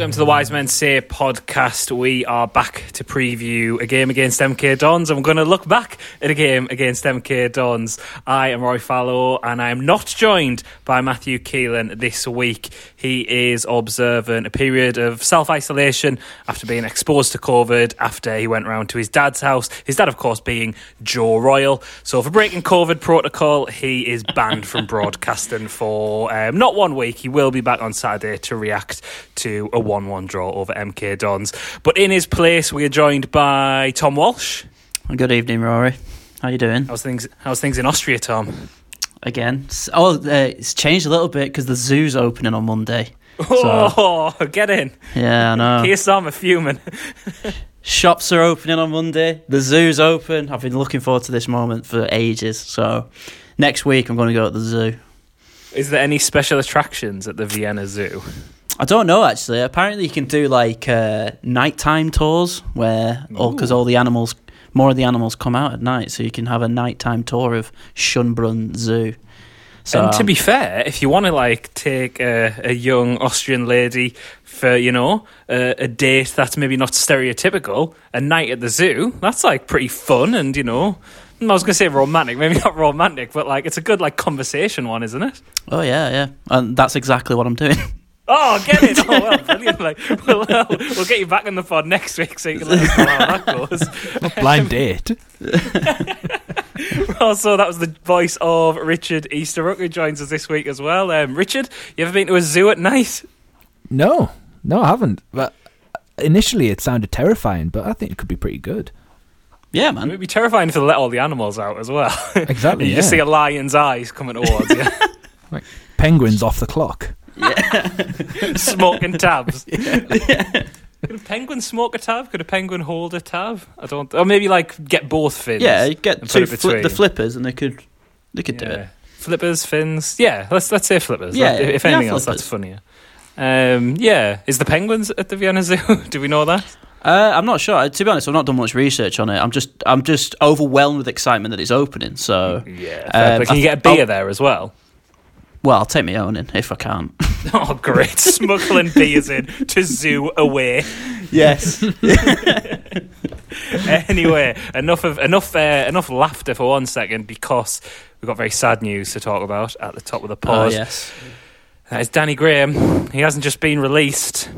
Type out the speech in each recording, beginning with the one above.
Welcome to the Wise Men Say podcast. We are back to preview a game against MK Dons, and we're going to look back at a game against MK Dons. I am Rory Fallow, and I am not joined by Matthew Keelan this week. He is observing a period of self isolation after being exposed to COVID after he went round to his dad's house. His dad, of course, being Joe Royle. So, for breaking COVID protocol, he is banned from broadcasting for um, not one week. He will be back on Saturday to react to a 1 1 draw over MK Dons. But in his place, we are joined by Tom Walsh. Good evening, Rory. How you doing? How's things? How's things in Austria, Tom? Again, oh, uh, it's changed a little bit because the zoo's opening on Monday. Oh, get in! Yeah, I know. Here's some fuming. Shops are opening on Monday. The zoo's open. I've been looking forward to this moment for ages. So next week, I'm going to go at the zoo. Is there any special attractions at the Vienna Zoo? I don't know actually. Apparently, you can do like uh, nighttime tours where, all because all the animals, more of the animals come out at night, so you can have a nighttime tour of Schönbrunn Zoo. So and to um, be fair, if you want to like take a, a young Austrian lady for you know a, a date that's maybe not stereotypical, a night at the zoo, that's like pretty fun and you know. I was going to say romantic, maybe not romantic, but like it's a good like conversation one, isn't it? oh yeah, yeah, and that's exactly what I'm doing. Oh, get it! Oh, well, brilliant! Like, we'll, uh, we'll get you back on the pod next week so you can let us know how that goes. Blind date. Also, that was the voice of Richard Easterbrook who joins us this week as well. Um, Richard, you ever been to a zoo at night? No, no, I haven't. But initially, it sounded terrifying, but I think it could be pretty good. yeah, man. It would be terrifying if they let all the animals out as well. Exactly. you yeah. just see a lion's eyes coming towards you, like Penguins off the clock. smoking tabs. Could a penguin smoke a tab? Could a penguin hold a tab? I don't. Or maybe like get both fins. Yeah, you get two fli- the flippers, and they could they could do it. Flippers, fins. Yeah, let's let's say flippers. Yeah, Like, if anything else, that's funnier. Um, yeah, is the penguins at the Vienna Zoo? Do we know that? Uh, I'm not sure. To be honest, I've not done much research on it. I'm just I'm just overwhelmed with excitement that it's opening. So, Yeah. Um, but can you get a beer I'll- there as well? Well, I'll take my own in if I can. Oh, great! Smuggling beers in to zoo away. yes. anyway, enough of enough uh, enough laughter for one second because we've got very sad news to talk about at the top of the Oh yes. That is Danny Graham. He hasn't just been released.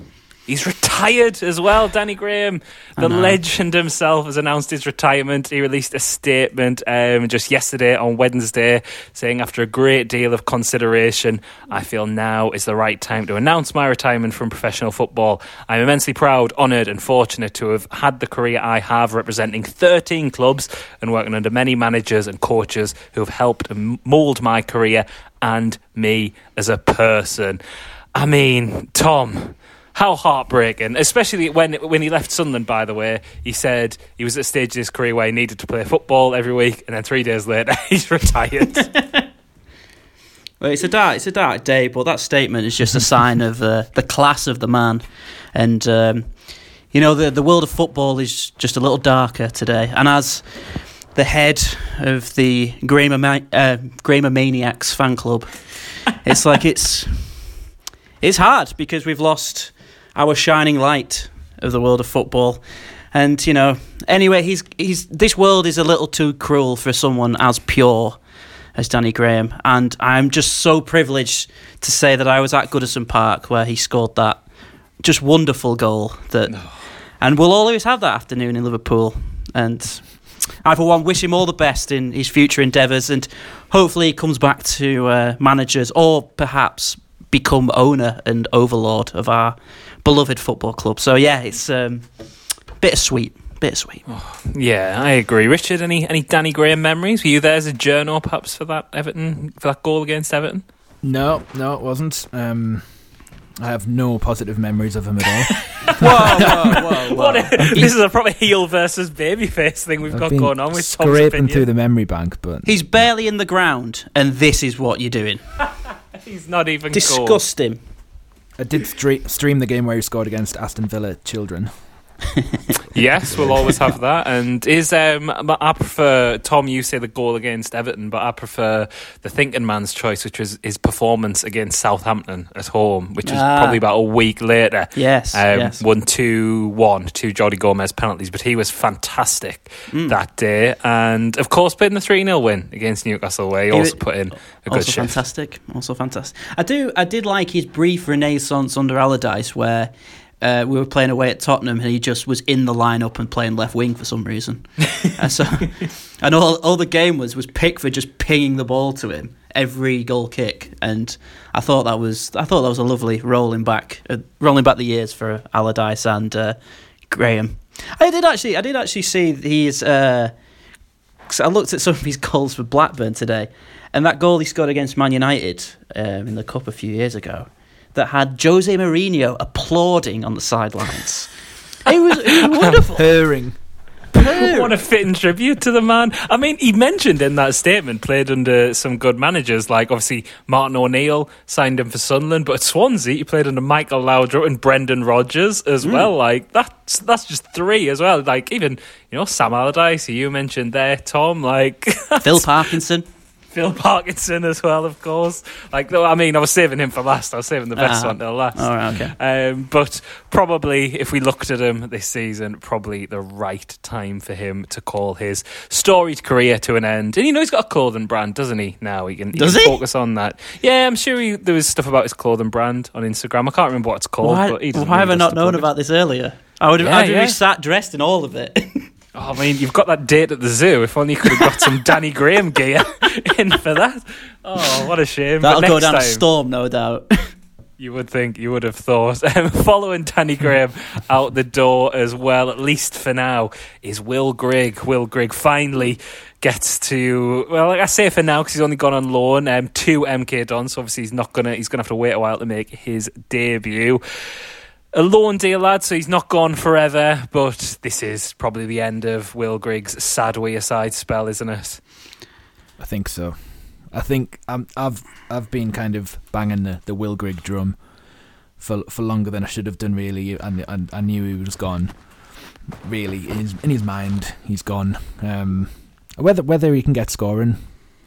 He's retired as well, Danny Graham. The legend himself has announced his retirement. He released a statement um, just yesterday on Wednesday saying, After a great deal of consideration, I feel now is the right time to announce my retirement from professional football. I'm immensely proud, honoured, and fortunate to have had the career I have representing 13 clubs and working under many managers and coaches who have helped mould my career and me as a person. I mean, Tom, how heartbreaking, especially when when he left Sunderland. By the way, he said he was at a stage in his career where he needed to play football every week, and then three days later he's retired. Well, it's a dark it's a dark day, but that statement is just a sign of uh, the class of the man, and um, you know the the world of football is just a little darker today. And as the head of the Grammar uh, Grammar Maniacs fan club, it's like it's it's hard because we've lost our shining light of the world of football. And you know, anyway, he's he's this world is a little too cruel for someone as pure as Danny Graham, and I'm just so privileged to say that I was at Goodison Park where he scored that just wonderful goal that, and we'll always have that afternoon in Liverpool. And I, for one, wish him all the best in his future endeavours, and hopefully he comes back to uh, managers or perhaps become owner and overlord of our beloved football club. So yeah, it's um, bittersweet, bittersweet. yeah, I agree. Richard, any any Danny Graham memories? Were you there as a journal, perhaps, for that Everton for that goal against Everton? No, no, it wasn't. Um, I have no positive memories of him at all. whoa, whoa, whoa, What a- this is a proper heel versus babyface thing we've I've got been going on with Tom's scraping opinion. through the memory bank, but He's barely in the ground, and this is what you're doing. He's not even Disgust him. I did stream the game where he scored against Aston Villa children. yes, we'll always have that. And is um, I prefer Tom. You say the goal against Everton, but I prefer the thinking man's choice, which was his performance against Southampton at home, which was Ah. probably about a week later. Yes, Um, yes. Won 2 1, two Jordi Gomez penalties, but he was fantastic Mm. that day. And of course, putting the 3 0 win against Newcastle, where he He also put in a good also shift. fantastic. Also fantastic. I do. I did like his brief renaissance under Allardyce, where uh, we were playing away at Tottenham, and he just was in the lineup and playing left wing for some reason. and so, and all all the game was was Pickford just pinging the ball to him every goal kick, and I thought that was I thought that was a lovely rolling back, uh, rolling back the years for Allardyce and uh, Graham. I did actually, I did actually see these. Uh, I looked at some of his goals for Blackburn today, and that goal he scored against Man United um, in the cup a few years ago, that had Jose Mourinho applauding on the sidelines. It was, it was wonderful. Purring. What a fitting tribute to the man. I mean, he mentioned in that statement played under some good managers, like obviously Martin O'Neill signed him for Sunderland, but at Swansea he played under Michael Laudrup and Brendan Rodgers as hmm. well. Like that's that's just three as well. Like even you know Sam Allardyce, who you mentioned there, Tom. Like Phil Parkinson. Phil Parkinson as well, of course. Like, I mean, I was saving him for last. I was saving the best Ah. one till last. All right, okay. Um, but probably, if we looked at him this season, probably the right time for him to call his storied career to an end. And you know, he's got a clothing brand, doesn't he? Now he can, he Does can he? focus on that. Yeah, I'm sure he, there was stuff about his clothing brand on Instagram. I can't remember what it's called. Why, but he why have I not known about this earlier? I would have, Yeah, I'd have yeah. sat dressed in all of it. Oh, I mean, you've got that date at the zoo. If only you could have got some Danny Graham gear in for that. Oh, what a shame. That'll go down a storm, no doubt. You would think, you would have thought. Um, following Danny Graham out the door as well, at least for now, is Will Grigg. Will Grigg finally gets to well, like I say for now because he's only gone on loan um, to MK Dons. So obviously he's not gonna he's gonna have to wait a while to make his debut. A loan deal, lad, so he's not gone forever. But this is probably the end of Will Grigg's sad way aside spell, isn't it? I think so. I think um, I've I've been kind of banging the, the Will Grigg drum for for longer than I should have done. Really, and and I knew he was gone. Really, in his in his mind, he's gone. Um, whether whether he can get scoring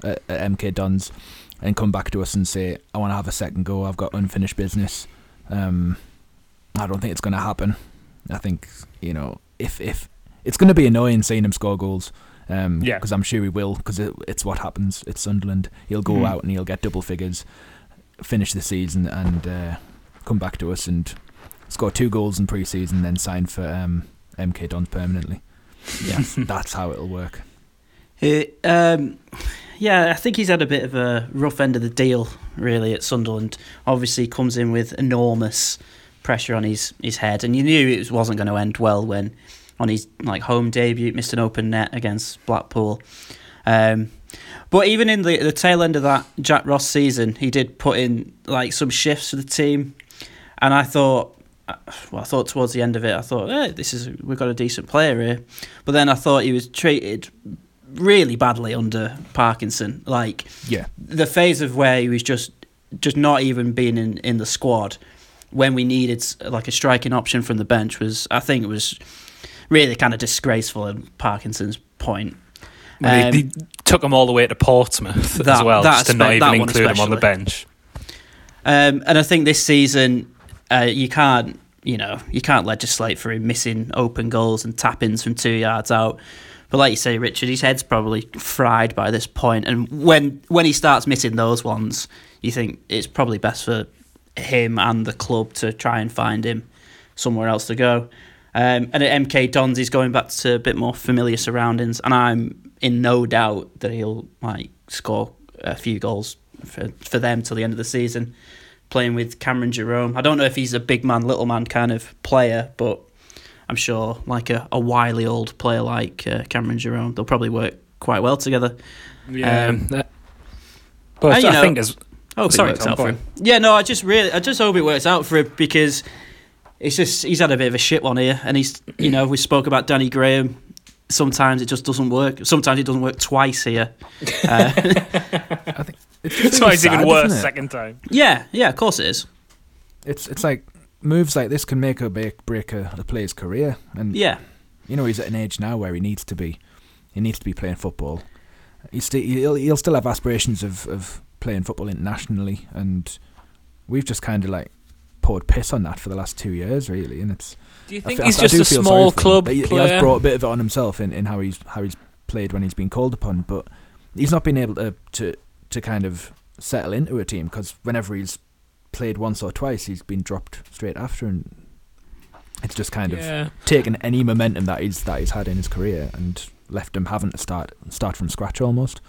at, at MK Dons and come back to us and say, "I want to have a second go. I've got unfinished business." Um, I don't think it's going to happen. I think you know if if it's going to be annoying seeing him score goals. Um, Yeah. because I'm sure he will. Because it, it's what happens. It's Sunderland. He'll go Mhm. out and he'll get double figures, finish the season, and uh, come back to us and score two goals in pre-season, then sign for um, MK Dons permanently. yeah. That's how it'll work. He- um, yeah, I think he's had a bit of a rough end of the deal, really, at Sunderland. Obviously, he comes in with enormous pressure on his, his head, and you knew it wasn't going to end well when, on his like home debut, missed an open net against Blackpool. Um, but even in the the tail end of that Jack Ross season, he did put in like some shifts for the team, and I thought, well, I thought towards the end of it, I thought, eh, this is we've got a decent player here. But then I thought he was treated really badly under Parkinson. Like Yeah, the phase of where he was just just not even being in, in the squad when we needed like a striking option from the bench was I think it was really kind of disgraceful at Parkinson's point. Well, Um, he, he took him all the way to Portsmouth as well, that just to not even include him on the bench. Um, and I think this season, uh, you can't, you know, you can't legislate for him missing open goals and tap-ins from two yards out. But like you say, Richard, his head's probably fried by this point, and when when he starts missing those ones, you think it's probably best for him and the club to try and find him somewhere else to go. Um, and at MK Dons, he's going back to a bit more familiar surroundings, and I'm in no doubt that he'll like score a few goals for for them till the end of the season. Playing with Cameron Jerome, I don't know if he's a big man, little man kind of player, but I'm sure like a, a wily old player like uh, Cameron Jerome, they'll probably work quite well together. Yeah, Um, but and, you I think as I hope Sorry, works out for him. Yeah, no, I just really, I just hope it works out for him because it's just he's had a bit of a shit one here, and he's, you know, we spoke about Danny Graham. Sometimes it just doesn't work. Sometimes it doesn't work twice here. Uh, I think it's, just so really it's even worse second time. yeah, yeah, of course it is. It's it's like moves like this can make or break, break a, a player's career. And Yeah, you know, he's at an age now where he needs to be. He needs to be playing football. He's sti- he'll, he'll still have aspirations of, of playing football internationally, and we've just kind of like poured piss on that for the last two years, really. And it's Do you I think fe- he's I just do a small him. club He, he has brought a bit of it on himself in, in how he's how he's played when he's been called upon, but he's not been able to to, to kind of settle into a team because whenever he's played once or twice, he's been dropped straight after, and it's just kind of taken any momentum that he's that he's had in his career and left him having to start start from scratch almost.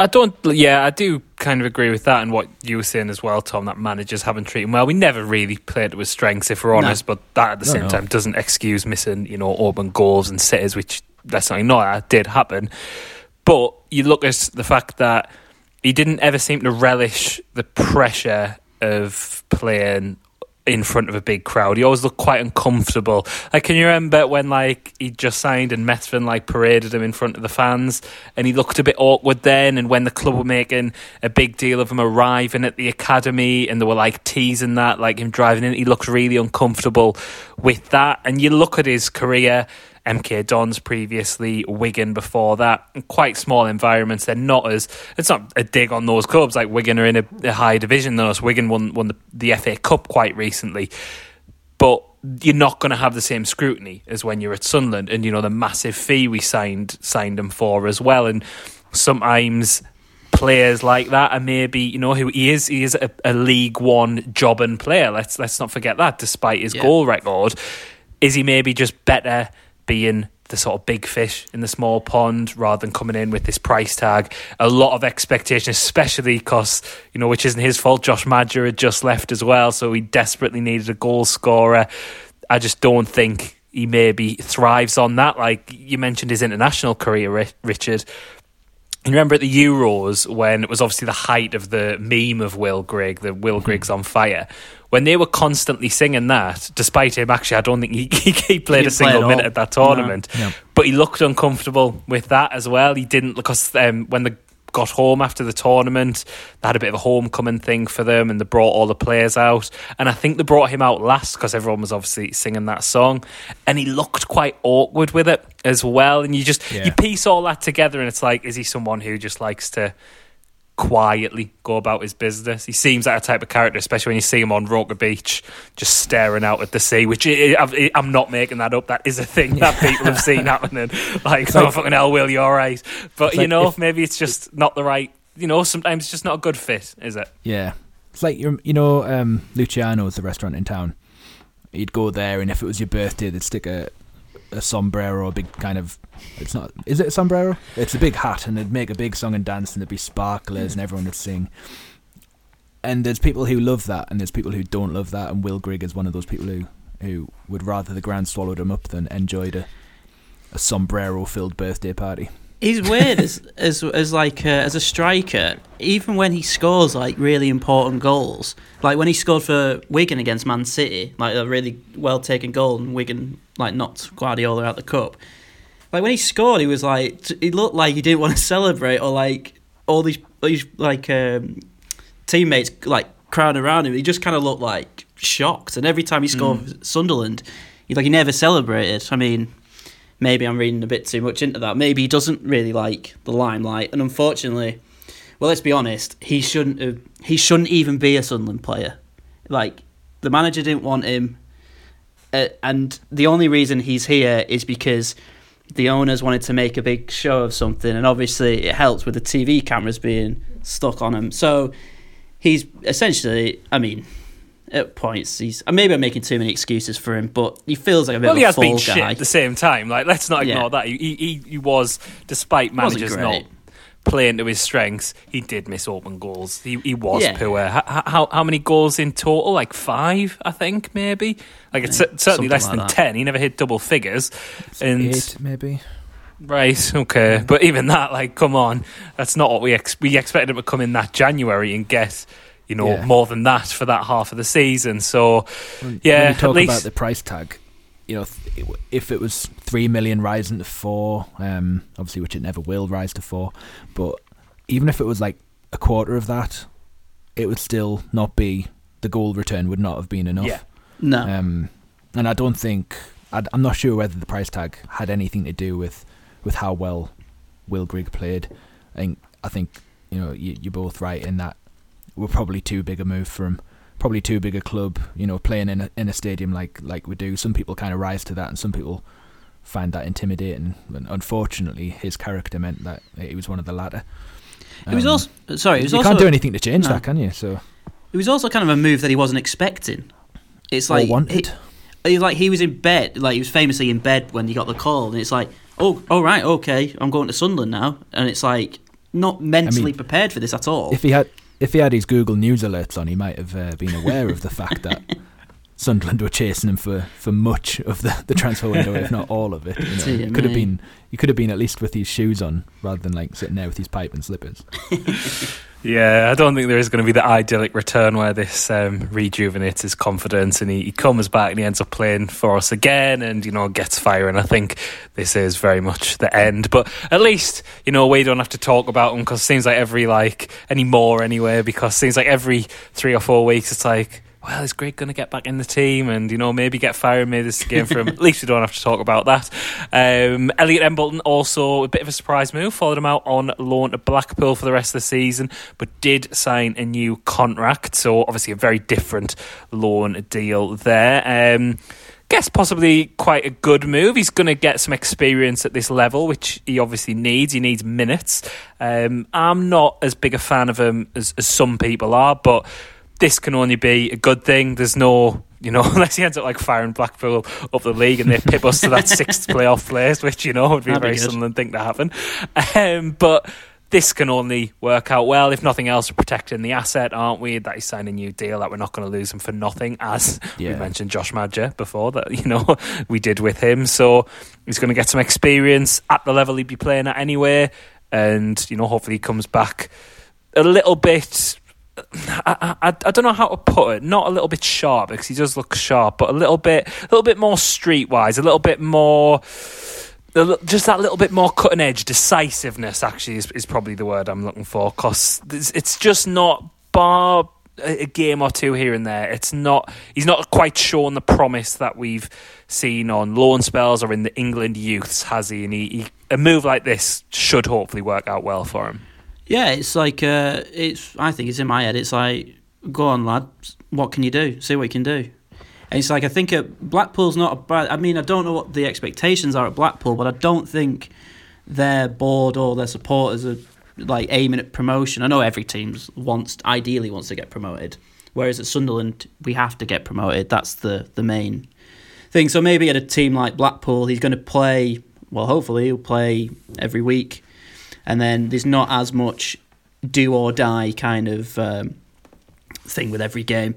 I don't. Yeah, I do kind of agree with that and what you were saying as well, Tom. That managers haven't treated him well. We never really played to his strengths, if we're No. honest. But that at the No, same no. time doesn't excuse missing, you know, open goals and sitters, which let's not ignore that did happen. But you look at the fact that he didn't ever seem to relish the pressure of playing in front of a big crowd. He always looked quite uncomfortable. Like, can you remember when like he just signed and Methven like paraded him in front of the fans, and he looked a bit awkward then. And when the club were making a big deal of him arriving at the academy, and they were like teasing that, like him driving in, he looked really uncomfortable with that. And you look at his career. MK Dons previously, Wigan before that. Quite small environments. They're not as. It's not a dig on those clubs. Like Wigan are in a, a high division than us. Wigan won won the, the FA Cup quite recently, but you're not going to have the same scrutiny as when you're at Sunderland. And you know the massive fee we signed signed him for as well. And sometimes players like that are maybe you know who he is. He is a, a League One jobbing player. Let's let's not forget that. Despite his Yeah. goal record, is he maybe just better being the sort of big fish in the small pond rather than coming in with this price tag? A lot of expectation, especially because, you know, which isn't his fault. Josh Maja had just left as well, so he desperately needed a goal scorer. I just don't think he maybe thrives on that. Like you mentioned his international career, Richard. You remember at the Euros when it was obviously the height of the meme of Will Grigg, the Will mm-hmm. Grigg's on fire. When they were constantly singing that, despite him actually, I don't think he, he played a didn't play single minute at that tournament. No. But he looked uncomfortable with that as well. He didn't because um, when they got home after the tournament, they had a bit of a homecoming thing for them, and they brought all the players out. And I think they brought him out last because everyone was obviously singing that song, and he looked quite awkward with it as well. And you just Yeah. you piece all that together, and it's like, is he someone who just likes to? Quietly go about his business. He seems like a type of character, especially when you see him on Roker Beach, just staring out at the sea. Which I, I, I'm not making that up. That is a thing that people have seen happening. Like, oh like- fucking hell, Will, you're right. But It's you like know, if- maybe it's just not the right. You know, sometimes it's just not a good fit, is it? Yeah, it's like you you know um, Luciano's the restaurant in town. You'd go there, and if it was your birthday, they'd stick a a sombrero, a big kind of. It's not. Is it a sombrero? It's a big hat, and they'd make a big song and dance, and there'd be sparklers, and everyone would sing. And there's people who love that, and there's people who don't love that. And Will Grigg is one of those people who who would rather the ground swallowed him up than enjoyed a a sombrero filled birthday party. He's weird as as as like as a striker. Even when he scores like really important goals, like when he scored for Wigan against Man City, like a really well taken goal, and Wigan like knocked Guardiola out the cup. Like when he scored, he was like he looked like he didn't want to celebrate, or like all these these like um, teammates like crowding around him. He just kind of looked like shocked, and every time he scored for Sunderland, he like he never celebrated. I mean maybe I'm reading a bit too much into that. Maybe he doesn't really like the limelight, and unfortunately, well, let's be honest, he shouldn't have. He shouldn't even be a Sunderland player. Like the manager didn't want him, uh, and the only reason he's here is because the owners wanted to make a big show of something, and obviously it helps with the TV cameras being stuck on him. So he's essentially, I mean. At points, he's maybe I'm making too many excuses for him, but he feels like a bit Well, of he a has been guy. shit at the same time. Like, let's not ignore Yeah. that. He, he he was, despite managers not playing to his strengths, he did miss open goals. He he was Yeah. poor. How, how how many goals in total? Like five, I think, maybe. Like it's cer- certainly something less like than that. ten. He never hit double figures. And Eight maybe. right, okay, but even that, like, come on, that's not what we ex- we expected him to come in that January and get. You know Yeah. more than that for that half of the season. So, Yeah, when talk least- about the price tag, you know, if it was three million rising to four, um, obviously, which it never will rise to four, but even if it was like a quarter of that, it would still not be the goal return would not have been enough. Yeah. No. Um, and I don't think i am not sure whether the price tag had anything to do with with how well Will Grigg played. I think I think you know you, you're both right in that we're probably too big a move for him. Probably too big a club. You know, playing in a in a stadium like like we do. Some people kind of rise to that, and some people find that intimidating. And unfortunately, his character meant that he was one of the latter. Um, it was also sorry. It was you also can't do anything to change no. that, can you? So it was also kind of a move that he wasn't expecting. It's like wanted. He, like he was in bed, like he was famously in bed when he got the call, and it's like, oh, all right, okay, I'm going to Sunderland now, and it's like not mentally I mean, prepared for this at all. If he had, if he had his Google News alerts on, he might have uh, been aware of the fact that Sunderland were chasing him for, for much of the, the transfer window, if not all of it. You know, could have been he could have been at least with his shoes on rather than like sitting there with his pipe and slippers. Yeah, I don't think there is going to be the idyllic return where this um, rejuvenates his confidence and he, he, comes back and he ends up playing for us again and, you know, gets firing. I think this is very much the end. But at least, you know, we don't have to talk about him because it seems like every, like, anymore anyway, because it seems like every three or four weeks it's like, well, is Grigg going to get back in the team and, you know, maybe get fired, maybe this game for him? At least we don't have to talk about that. Um, Elliot Embleton also a bit of a surprise move, followed him out on loan to Blackpool for the rest of the season, but did sign a new contract. So obviously a very different loan deal there. Um, guess possibly quite a good move. He's going to get some experience at this level, which he obviously needs. He needs minutes. Um, I'm not as big a fan of him as, as some people are, but this can only be a good thing. There's no, you know, unless he ends up like firing Blackpool up the league and they pip us to that sixth playoff place, which you know would be That'd a very Sunderland thing to happen. Um, but this can only work out well. If nothing else, we're protecting the asset, aren't we? That he's signed a new deal, that we're not going to lose him for nothing, as yeah. we mentioned Josh Maja before, that, you know, we did with him. So he's going to get some experience at the level he'd be playing at anyway. And, you know, hopefully he comes back a little bit I, I, I don't know how to put it. Not a little bit sharp because he does look sharp, but a little bit, a little bit more streetwise, a little bit more, just that little bit more cutting edge decisiveness. Actually, is, is probably the word I'm looking for because it's, it's just not bar a game or two here and there. It's not. He's not quite shown the promise that we've seen on loan spells or in the England youths, has he? And he, he a move like this should hopefully work out well for him. Yeah, it's like uh, it's. I think it's in my head. It's like, go on, lad. What can you do? See what you can do. And it's like I think at Blackpool's not a bad. I mean, I don't know what the expectations are at Blackpool, but I don't think their board or their supporters are like aiming at promotion. I know every team wants, ideally, wants to get promoted. Whereas at Sunderland, we have to get promoted. That's the the main thing. So maybe at a team like Blackpool, he's going to play. Well, hopefully, he'll play every week and then there's not as much do or die kind of um, thing with every game.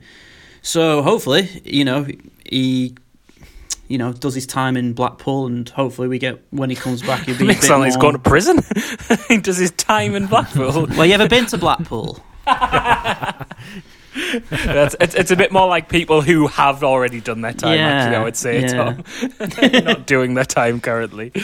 So hopefully, you know, he you know, does his time in Blackpool, and hopefully we get when he comes back. He'll be. Makes sound like he's going to prison. he does his time in Blackpool. well, you ever been to Blackpool? it's, it's, it's, a bit more like people who have already done their time. Yeah, actually, I would say, yeah. not doing their time currently.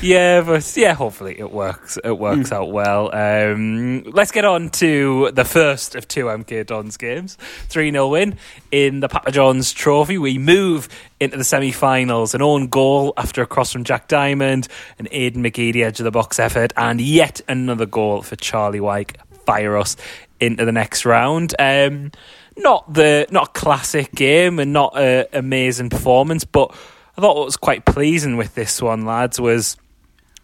yeah, but yeah, hopefully it works. It works mm. out well. Um, let's get on to the first of two MK Dons games. Three 0 win in the Papa John's Trophy. We move into the semi-finals. An own goal after a cross from Jack Diamond, an Aiden McGeady edge of the box effort, and yet another goal for Charlie Wyke fire us into the next round. Um, not the not a classic game and not an amazing performance, but I thought what was quite pleasing with this one, lads, was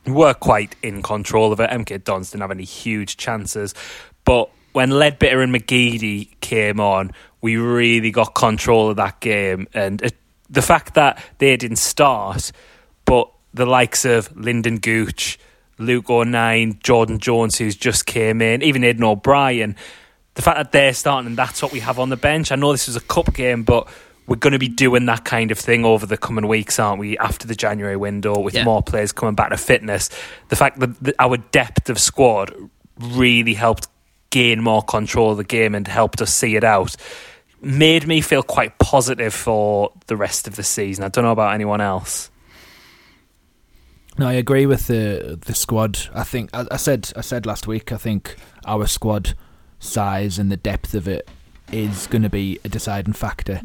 we were quite in control of it. MK Dons didn't have any huge chances, but when Leadbitter and McGeady came on, we really got control of that game. And it, the fact that they didn't start, but the likes of Lynden Gooch, Luke O'Nien, Jordan Jones, who's just came in, even Aiden O'Brien. The fact that they're starting and that's what we have on the bench. I know this is a cup game, but we're going to be doing that kind of thing over the coming weeks, aren't we? After the January window, with yeah. more players coming back to fitness, the fact that our depth of squad really helped gain more control of the game and helped us see it out made me feel quite positive for the rest of the season. I don't know about anyone else. No, I agree with the the squad. I think I, I, said I said last week. I think our squad size and the depth of it is going to be a deciding factor.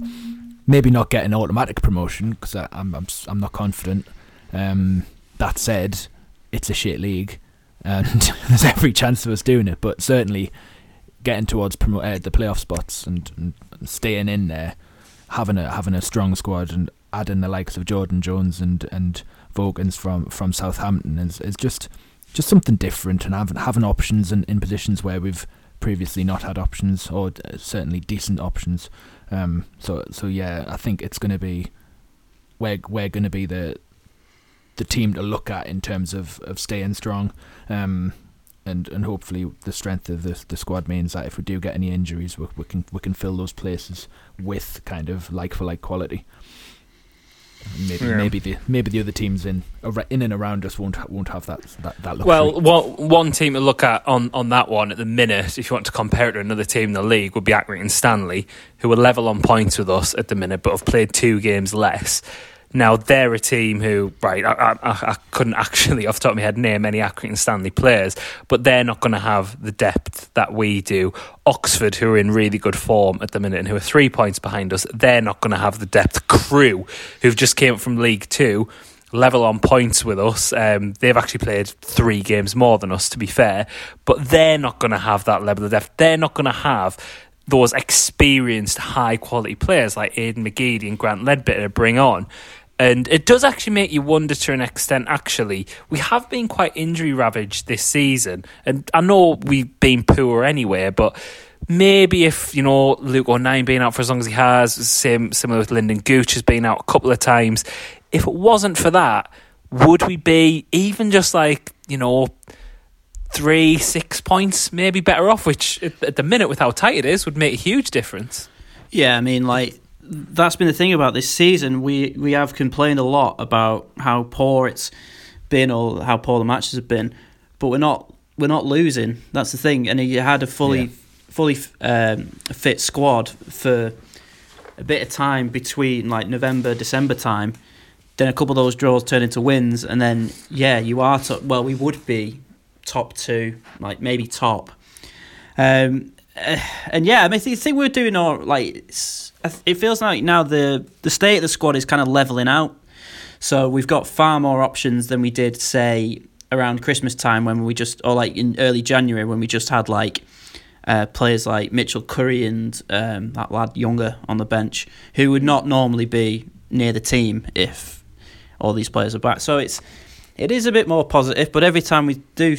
Maybe not getting automatic promotion because I'm, I'm I'm not confident. Um, that said, it's a shit league, and there's every chance of us doing it. But certainly, getting towards promo- uh, the playoff spots and, and staying in there, having a having a strong squad and adding the likes of Jordan Jones and and Vokins from from Southampton is is just just something different and having having options in, in positions where we've previously not had options or uh, certainly decent options. Um, so so yeah, I think it's going to be we're we're going to be the the team to look at in terms of, of staying strong. Um, and, and hopefully the strength of the the squad means that if we do get any injuries, we, we can we can fill those places with kind of like for like quality. Maybe Yeah. maybe the maybe the other teams in in and around us won't won't have that that, that luxury. Well, one, one team to look at on, on that one at the minute, if you want to compare it to another team in the league, would be Accrington Stanley, who are level on points with us at the minute, but have played two games less. Now they're a team who, right? I, I, I couldn't actually, off the top of my head, name any Accrington Stanley players, but they're not going to have the depth that we do. Oxford, who are in really good form at the minute and who are three points behind us, they're not going to have the depth. Crewe, who've just came from League Two, level on points with us. Um, they've actually played three games more than us, to be fair, but they're not going to have that level of depth. They're not going to have those experienced, high quality players like Aiden McGeady and Grant Leadbitter bring on. And it does actually make you wonder to an extent, actually. We have been quite injury ravaged this season. And I know we've been poor anyway, but maybe if, you know, Luke O'Nien being out for as long as he has, same similar with Lynden Gooch has been out a couple of times. If it wasn't for that, would we be even just like, you know, three, six points maybe better off, which at at the minute, with how tight it is, would make a huge difference. Yeah, I mean, like that's been the thing about this season. We we have complained a lot about how poor it's been or how poor the matches have been, but we're not we're not losing. That's the thing. And you had a fully Yeah. fully um, fit squad for a bit of time between like November December time. Then a couple of those draws turn into wins, and then yeah, you are top. Well, we would be top two, like maybe top. Um, eh, and yeah, I mean, the thing we're doing all like it feels like now the the state of the squad is kind of leveling out. So we've got far more options than we did, say, around Christmas time when we just, or like in early January when we just had like uh, players like Mitchell Curry and um, that lad Younger on the bench who would not normally be near the team if all these players are back. So it's it is a bit more positive, but every time we do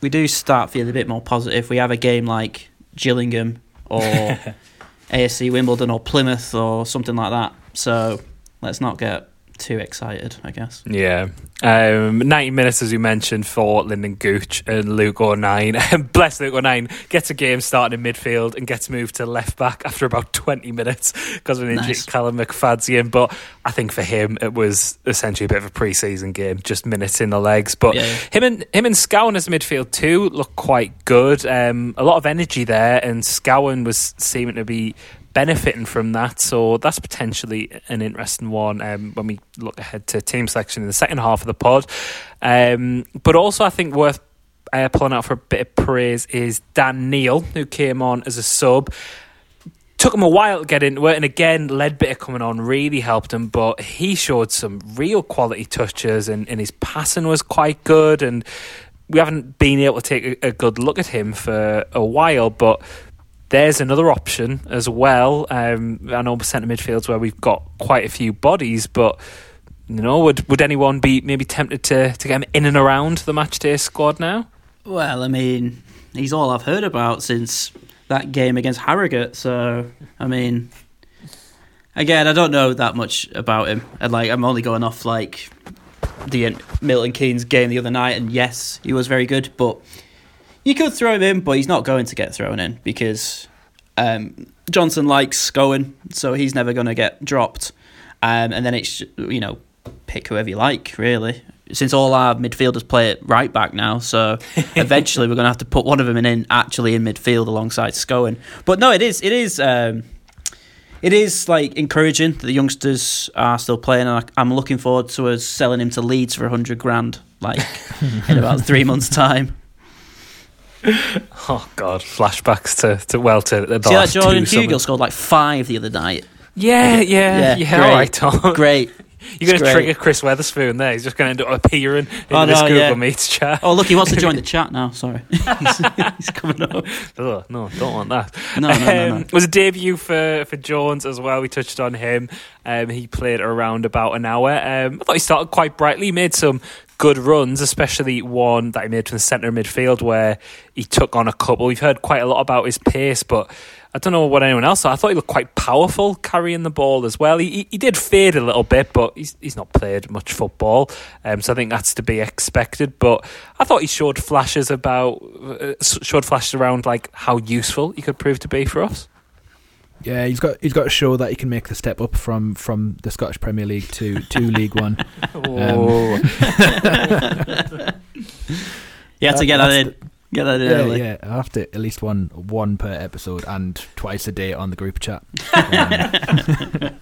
we do start feeling a bit more positive, we have a game like Gillingham or AFC Wimbledon or Plymouth or something like that. So let's not get too excited, I guess. Yeah. Um, 90 minutes, as you mentioned, for Lynden Gooch and Luke O'Nien. Bless Luke O'Nien. Gets a game starting in midfield and gets moved to left back after about 20 minutes because of an injury Nice. Callum McFadzean. But I think for him, it was essentially a bit of a pre season game, just minutes in the legs. But Yeah. him and him and Scowen as midfield too look quite good. Um, a lot of energy there, and Scowen was seeming to be benefiting from that. So that's potentially an interesting one um, when we look ahead to team selection in the second half of the pod. Um, but also, I think worth uh, pulling out for a bit of praise is Dan Neil, who came on as a sub. Took him a while to get into it, and again, Leadbitter coming on really helped him. But he showed some real quality touches, and, and his passing was quite good. And we haven't been able to take a, a good look at him for a while, but there's another option as well. Um, I know centre midfields where we've got quite a few bodies, but you know, would would anyone be maybe tempted to to get him in and around the match day squad now? Well, I mean, he's all I've heard about since that game against Harrogate. So, I mean, again, I don't know that much about him, and like, I'm only going off like the Milton Keynes game the other night, and yes, he was very good, but you could throw him in, but he's not going to get thrown in because um, Johnson likes Scowen, so he's never going to get dropped. Um, and then it's you know pick whoever you like, really. Since all our midfielders play it right back now, so eventually we're going to have to put one of them in actually in midfield alongside Scowen. But no, it is it is um, it is like encouraging that the youngsters are still playing, and I'm looking forward to us selling him to Leeds for hundred grand, like in about three months' time. Oh God, flashbacks to, to well to the See that Jordan Hugill scored like five the other night. Yeah, yeah, Yeah, yeah. great. All right, Tom. Great. You're going to trigger Chris Weatherspoon there. He's just going to end up appearing in Oh, this no, Google yeah. Meets chat. Oh look, he wants to join the chat now. Sorry, he's, he's coming up. No, don't want that. No, no, no, no. Um, it was a debut for, for Jones as well. We touched on him. Um, he played around about an hour. Um, I thought he started quite brightly. He made some good runs, especially one that he made from the centre midfield where he took on a couple. We've heard quite a lot about his pace, but I don't know what anyone else thought. I thought he looked quite powerful carrying the ball as well. He, he, he did fade a little bit, but he's, he's not played much football. Um, so I think that's to be expected. But I thought he showed flashes about, uh, showed flashes around like how useful he could prove to be for us. Yeah, he's got he's got to show that he can make the step up from, from the Scottish Premier League to, to League One. Oh. You had to get that in. Get that in Yeah, early. yeah. I have to at least one one per episode and twice a day on the group chat. Um,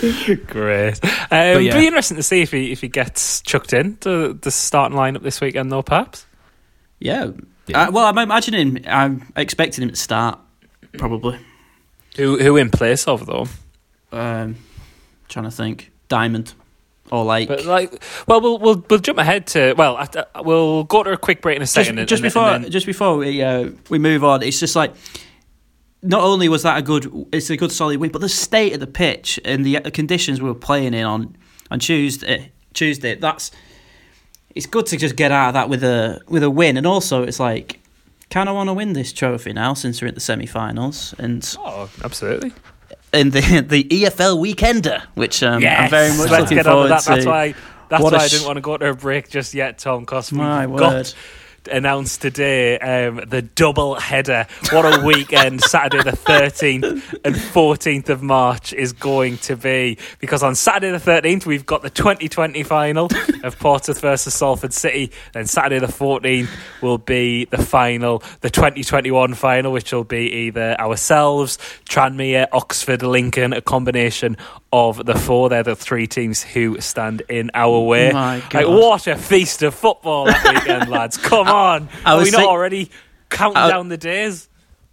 Great. Um, It'll yeah. be interesting to see if he if he gets chucked in to the starting lineup this weekend, though. Perhaps. Yeah. Yeah. Uh, well, I'm imagining. I'm expecting him to start. Probably. Who who in place of though? Um, trying to think. Diamond. Or like. But like, well, we'll we'll we'll jump ahead to well, we'll go to a quick break in a just, second. and- just and- before and then- just before we uh, we move on, it's just like not only was that a good it's a good solid win, but the state of the pitch and the, the conditions we were playing in on on Tuesday Tuesday that's it's good to just get out of that with a with a win, and also it's like kind of want to win this trophy now since we're at the semi-finals and oh, absolutely. in the the EFL weekender, which um, I'm very much let's looking get forward to that. to. That's why. That's What why I sh- didn't want to go to a break just yet, Tom. Because we My got word. Announced today um, the double header. What a weekend! Saturday the thirteenth and fourteenth of March is going to be because on Saturday the thirteenth we've got the 2020 final of Portsmouth versus Salford City. Then Saturday the fourteenth will be the final, the 2021 final, which will be either ourselves, Tranmere, Oxford, Lincoln, a combination of the four. They're the three teams who stand in our way. My Like, what a feast of football that weekend, lads! Come on, I are we not think- already counting I- down the days?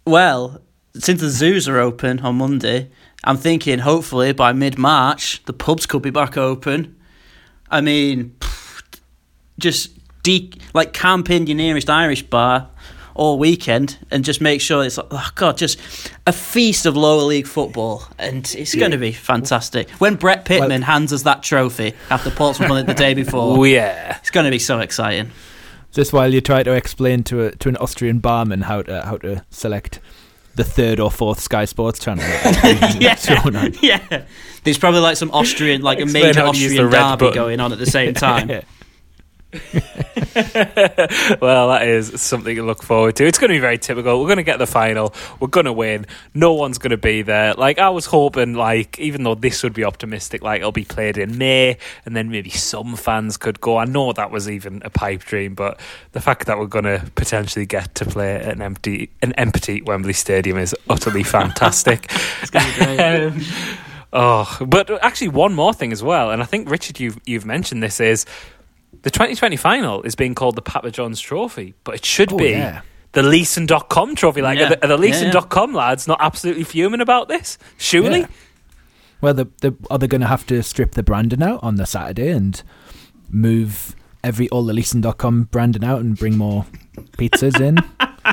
Well, since the zoos are open on Monday, I'm thinking hopefully by mid March the pubs could be back open. I mean, pff, just de- like camp in your nearest Irish bar all weekend and just make sure it's like, oh god, just a feast of lower league football, and it's going to be fantastic. When Brett Pitman hands us that trophy after Portsmouth won it the day before, Oh yeah, it's going to be so exciting. Just while you try to explain to a, to an Austrian barman how to how to select the third or fourth Sky Sports channel. yeah, yeah. There's probably like some Austrian, like a major how to use Austrian derby going on at the same time. well, that is something to look forward to. It's going to be very typical. We're going to get the final. We're going to win. No one's going to be there. Like I was hoping, like even though this would be optimistic, like it'll be played in May, and then maybe some fans could go. I know that was even a pipe dream, but the fact that we're going to potentially get to play at an empty, an empty Wembley Stadium is utterly fantastic. Um, oh, but actually, one more thing as well, and I think Richard, you've you've mentioned this is the 2020 final is being called the Papa John's Trophy, but it should Oh, be yeah. the Leasing.com trophy. Like, Yeah. are the, are the Yeah, yeah. Leasing.com lads not absolutely fuming about this? Surely? Yeah. Well, the, the, are they going to have to strip the branding out on the Saturday and move every all the Leasing.com branding out and bring more pizzas in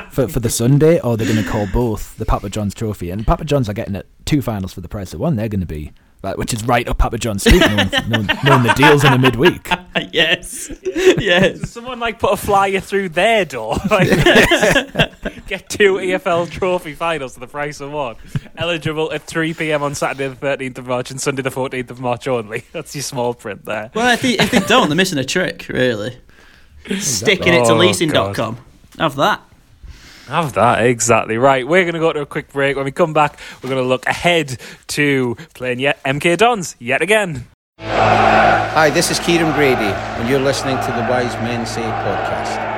for, for the Sunday? Or they're going to call both the Papa John's Trophy? And Papa John's are getting it two finals for the price of one. They're going to be, like, which is right up Papa John's street, knowing, knowing, knowing the deals in the midweek. yes, yes. Does someone like put a flyer through their door? Like, get two EFL trophy finals for the price of one. Eligible at 3 pm on Saturday the 13th of March and Sunday the 14th of March only. That's your small print there. Well, if they, if they don't, they're missing a trick, really. Sticking it to Oh, leasing.com. Have that. Have that, exactly right. We're going to go to a quick break. When we come back, we're going to look ahead to playing yet MK Dons yet again. Hi, this is Kieran Grady, and you're listening to the Wise Men Say podcast.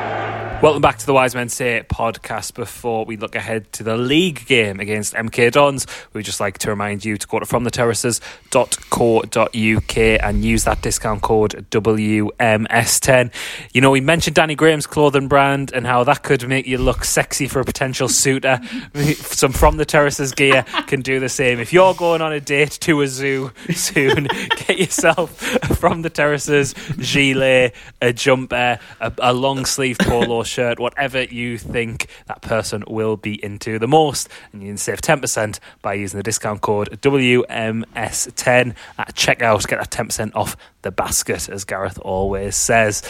Welcome back to the Wise Men Say podcast. Before we look ahead to the league game against MK Dons, we'd just like to remind you to go to fromtheterraces.co.uk and use that discount code WMS10. You know, we mentioned Danny Graham's clothing brand and how that could make you look sexy for a potential suitor. Some From the Terraces gear can do the same. If you're going on a date to a zoo soon, get yourself From the Terraces gilet, a jumper, a, a long sleeve polo shirt, whatever you think that person will be into the most. And you can save 10% by using the discount code WMS10 at checkout. Get that 10% off the basket, as Gareth always says.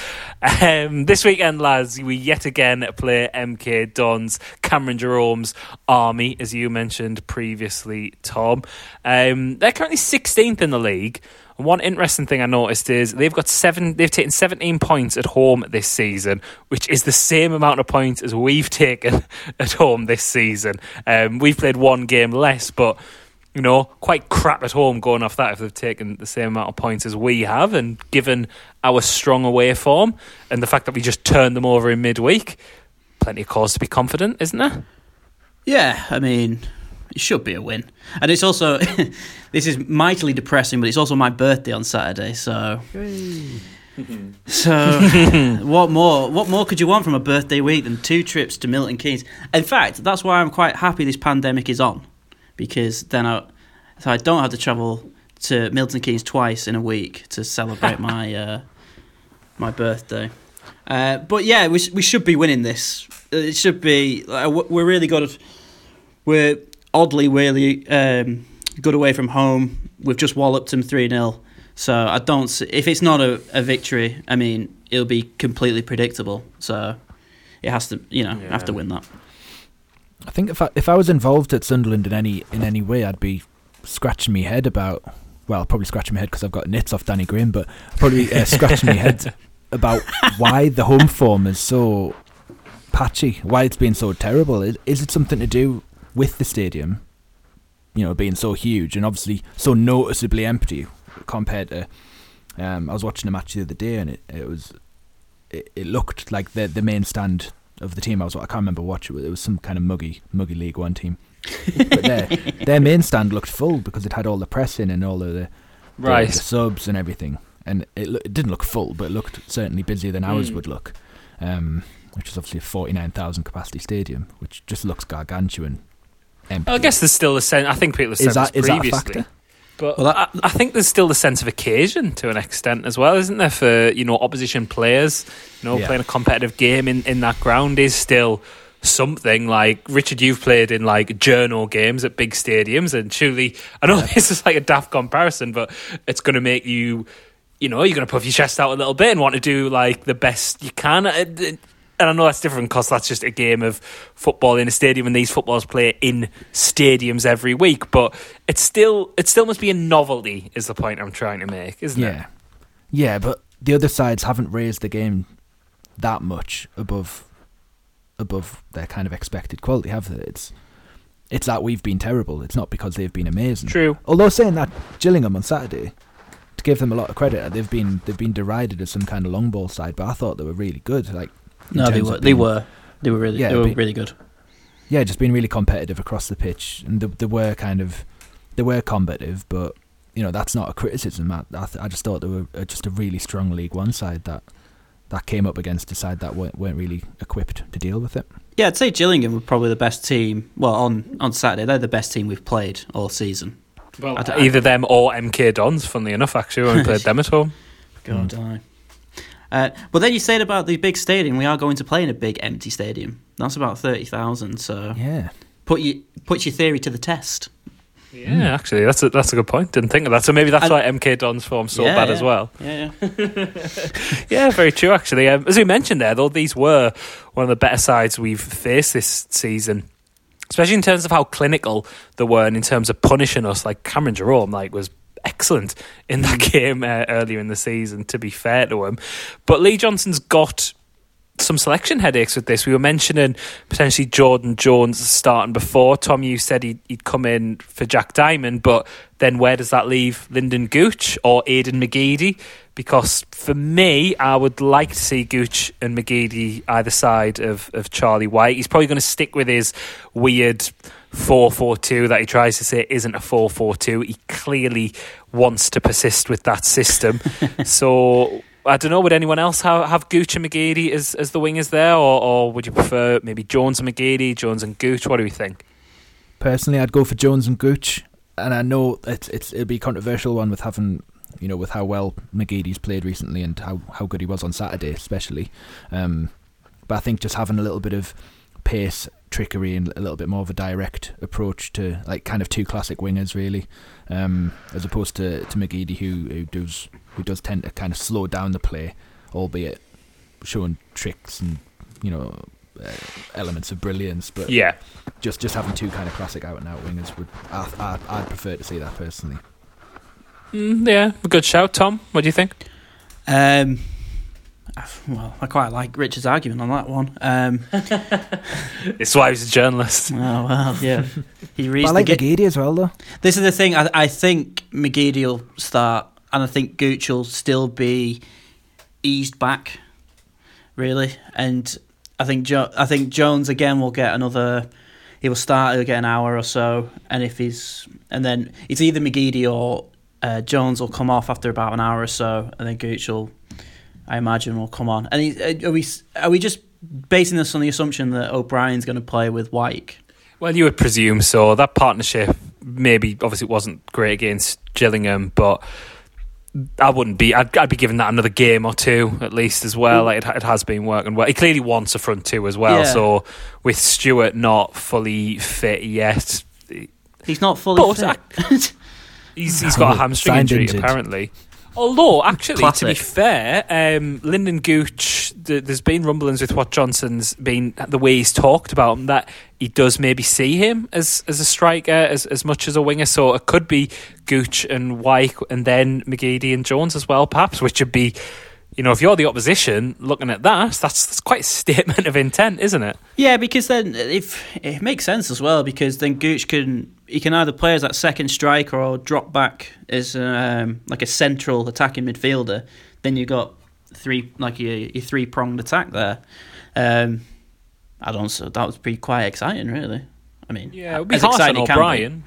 Um, this weekend, lads, we yet again play MK Dons, Cameron Jerome's Army, as you mentioned previously, Tom. Um, they're currently 16th in the league. One interesting thing I noticed is they've got seven. They've taken 17 points at home this season, which is the same amount of points as we've taken at home this season. Um, we've played one game less, but you know, quite crap at home going off that if they've taken the same amount of points as we have, and given our strong away form and the fact that we just turned them over in midweek, plenty of cause to be confident, isn't there? Yeah, I mean, it should be a win. And it's also, this is mightily depressing, but it's also my birthday on Saturday, so. so, what more? What more could you want from a birthday week than two trips to Milton Keynes? In fact, that's why I'm quite happy this pandemic is on, because then I, so I don't have to travel to Milton Keynes twice in a week to celebrate my uh, my birthday. Uh, but yeah, we we should be winning this. It should be. Like, we're really good. We're oddly really um, good away from home. We've just walloped them 3 0. So I don't see, if it's not a, a victory, I mean, it'll be completely predictable. So it has to, you know, yeah. have to win that. I think if I, if I was involved at Sunderland in any in any way, I'd be scratching my head about. Well, probably scratching my head because I've got nits off Danny Graham, but probably uh, scratching my head about why the home form is so patchy, why it's been so terrible. Is, is it something to do with the stadium, you know, being so huge and obviously so noticeably empty compared to. Um, I was watching a match the other day and it, it was it, it looked like the the main stand of the team I was I can't remember what it was. It was some kind of muggy muggy League One team. but their their main stand looked full because it had all the press in and all of the, right. the, the subs and everything. And it, it didn't look full, but it looked certainly busier than ours mm. would look. Um, which is obviously a 49,000 capacity stadium, which just looks gargantuan empty. I guess there's still a sense. I think people have said is that, this previously. But well, that, I, I, think there's still the sense of occasion to an extent as well, isn't there? For you know opposition players, you know, yeah. playing a competitive game in, in that ground is still something. Like Richard, you've played in like journal games at big stadiums, and surely I know yeah. this is like a daft comparison, but it's going to make you you know, you're going to puff your chest out a little bit and want to do like the best you can and I know that's different because that's just a game of football in a stadium, and these footballers play in stadiums every week. But it still, it still must be a novelty. Is the point I'm trying to make, isn't yeah. it? Yeah, yeah. But the other sides haven't raised the game that much above above their kind of expected quality, have they? It's it's that we've been terrible. It's not because they've been amazing. True. Although saying that, Gillingham on Saturday, to give them a lot of credit, they've been they've been derided as some kind of long ball side, but I thought they were really good. Like no, they were. Being, they were. They were really. Yeah, they were be, really good. Yeah, just being really competitive across the pitch, and they, they were kind of, they were combative, but you know that's not a criticism. I, I, I just thought they were uh, just a really strong League One side that that came up against a side that weren't, weren't really equipped to deal with it. Yeah, I'd say Gillingham were probably the best team. Well, on on Saturday, they're the best team we've played all season. Well, either them or MK Dons. Funnily enough, actually, when we played them at home. God, mm. Uh, but then you said about the big stadium. We are going to play in a big empty stadium. That's about thirty thousand. So yeah, put you put your theory to the test. Yeah, mm. actually, that's a that's a good point. Didn't think of that. So maybe that's and, why MK Don's form so yeah, bad yeah. as well. Yeah, yeah, yeah, very true. Actually, um, as we mentioned there, though, these were one of the better sides we've faced this season especially in terms of how clinical they were and in terms of punishing us. Like Cameron Jerome, like was excellent in that mm. game uh, earlier in the season. To be fair to him, but Lee Johnson's got some selection headaches with this. We were mentioning potentially Jordan Jones starting before. Tom, you said he'd, he'd come in for Jack Diamond, but then where does that leave Lynden Gooch or Aiden McGeady? Because for me, I would like to see Gooch and McGeady either side of, of Charlie Wyke. He's probably going to stick with his weird 4-4-2 that he tries to say isn't a 4-4-2. He clearly wants to persist with that system. so I don't know. Would anyone else have, have Gooch and McGeady as, as the wingers there, or, or would you prefer maybe Jones and McGeady, Jones and Gooch? What do you think? Personally, I'd go for Jones and Gooch, and I know it's it's it'll be a controversial one with having you know with how well McGeady's played recently and how, how good he was on Saturday, especially. Um, but I think just having a little bit of pace, trickery, and a little bit more of a direct approach to like kind of two classic wingers, really, um, as opposed to to McGeady who who does who does tend to kind of slow down the play, albeit showing tricks and you know uh, elements of brilliance. But yeah, just just having two kind of classic out and out wingers would I, I, I'd prefer to see that personally. Mm, yeah, a good shout, Tom. What do you think? Um, well, I quite like Richard's argument on that one. Um, it's why he's a journalist. Oh well, yeah. He reads. I like the McGeady as well, though. This is the thing. I, I think McGeady will start, and I think Gooch will still be eased back, really. And I think jo- I think Jones again will get another. He will start. He'll get an hour or so, and if he's and then it's either McGeady or uh, Jones will come off after about an hour or so, and then Gooch will, I imagine, will come on. And uh, are we are we just basing this on the assumption that O'Brien's going to play with Wyke? Well, you would presume so. That partnership maybe obviously wasn't great against Gillingham, but I wouldn't be. I'd, I'd be giving that another game or two at least as well. Like it, it has been working well. He clearly wants a front two as well. Yeah. So with Stewart not fully fit yet, He's not fully But fit. He's, he's got a hamstring injury injured. apparently. Although, actually, to be fair, um, Lynden Gooch, th- there's been rumblings with what Johnson's been, the way he's talked about him, that he does maybe see him as, as a striker as, as much as a winger. So it could be Gooch and Wyke and then McGeady and Jones as well, perhaps, which would be, you know, if you're the opposition looking at that, that's, that's quite a statement of intent, isn't it? Yeah, because then if it makes sense as well, because then Gooch can he can either play as that second striker or drop back as um, like a central attacking midfielder. Then you got three like your, your three pronged attack there. Um, I don't so that would be quite exciting, really. I mean, Yeah, it would be harsh on exciting it can be. O'Brien.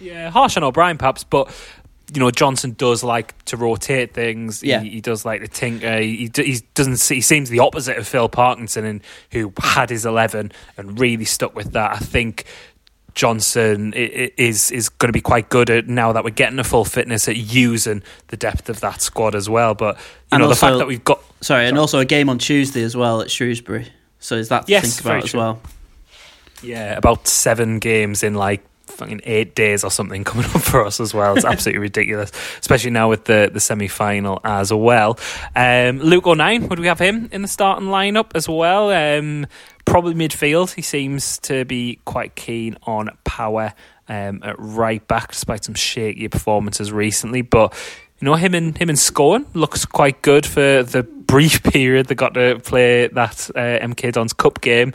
Yeah, harsh on O'Brien perhaps, but you know Johnson does like to rotate things. Yeah. he, he does like to tinker. He, he doesn't. He seems the opposite of Phil Parkinson, and who had his eleven and really stuck with that. I think. Johnson is is going to be quite good at now that we're getting a full fitness at using the depth of that squad as well. But you And know the fact that we've got Sorry, and also a game on Tuesday as well at Shrewsbury. So is that to Yes, think about as well? Yeah, about seven games in like fucking eight days or something coming up for us as well. It's absolutely ridiculous, especially now with the, the semi final as well. Um, Luke O'Nien, would we have him in the starting lineup as well? Um, probably midfield. He seems to be quite keen on Power um, at right back, despite some shaky performances recently. But you know, him and him and Scowen looks quite good for the brief period they got to play that uh, MK Dons Cup game